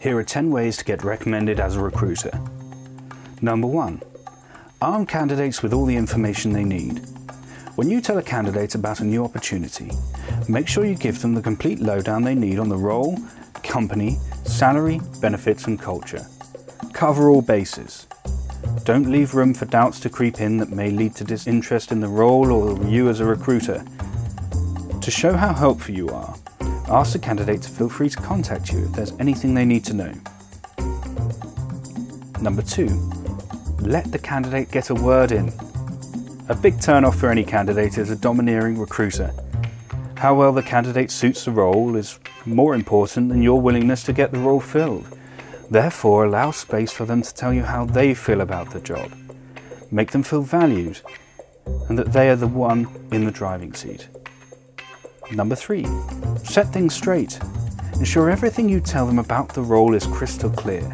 Here are 10 ways to get recommended as a recruiter. Number 1. Arm candidates with all the information they need. When you tell a candidate about a new opportunity, make sure you give them the complete lowdown they need on the role, company, salary, benefits, and culture. Cover all bases. Don't leave room for doubts to creep in that may lead to disinterest in the role or you as a recruiter. To show how helpful you are, ask the candidate to feel free to contact you if there's anything they need to know. Number two, let the candidate get a word in. A big turn off for any candidate is a domineering recruiter. How well the candidate suits the role is more important than your willingness to get the role filled. Therefore, allow space for them to tell you how they feel about the job. Make them feel valued and that they are the one in the driving seat. Number three, set things straight. Ensure everything you tell them about the role is crystal clear.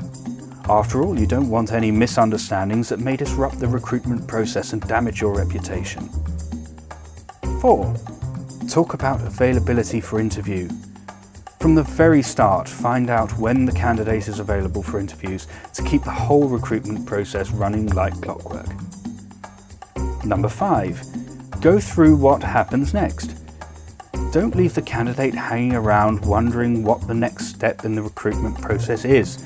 After all, you don't want any misunderstandings that may disrupt the recruitment process and damage your reputation. 4. Talk about availability for interview. From the very start, find out when the candidate is available for interviews to keep the whole recruitment process running like clockwork. Number 5. Go through what happens next. Don't leave the candidate hanging around wondering what the next step in the recruitment process is.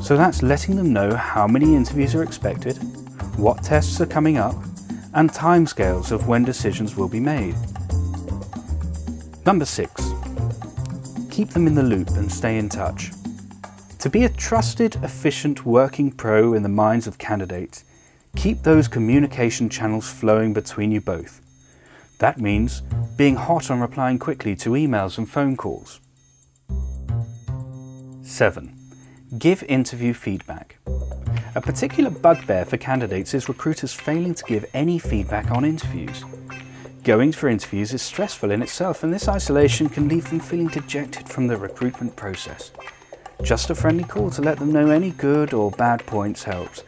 So that's letting them know how many interviews are expected, what tests are coming up, and timescales of when decisions will be made. Number six, keep them in the loop and stay in touch. To be a trusted, efficient working pro in the minds of candidates, keep those communication channels flowing between you both. That means being hot on replying quickly to emails and phone calls. 7. Give interview feedback. A particular bugbear for candidates is recruiters failing to give any feedback on interviews. Going for interviews is stressful in itself, and this isolation can leave them feeling dejected from the recruitment process. Just a friendly call to let them know any good or bad points helps.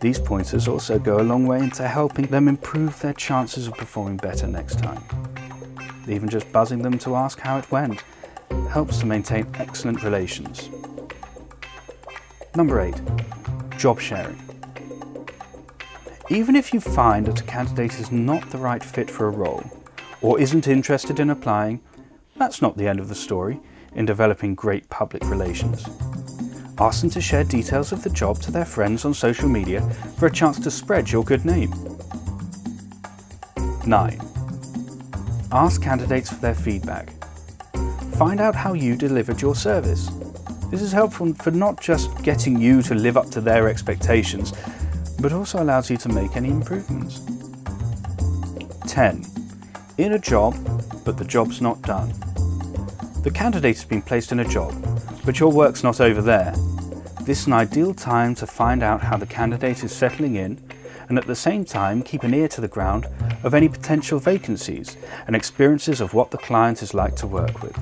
These pointers also go a long way into helping them improve their chances of performing better next time. Even just buzzing them to ask how it went helps to maintain excellent relations. Number 8. Job sharing. Even if you find that a candidate is not the right fit for a role or isn't interested in applying, that's not the end of the story in developing great public relations. Ask them to share details of the job to their friends on social media for a chance to spread your good name. 9. Ask candidates for their feedback. Find out how you delivered your service. This is helpful for not just getting you to live up to their expectations, but also allows you to make any improvements. 10. In a job, but the job's not done. The candidate has been placed in a job, but your work's not over there. This is an ideal time to find out how the candidate is settling in and at the same time keep an ear to the ground of any potential vacancies and experiences of what the client is like to work with.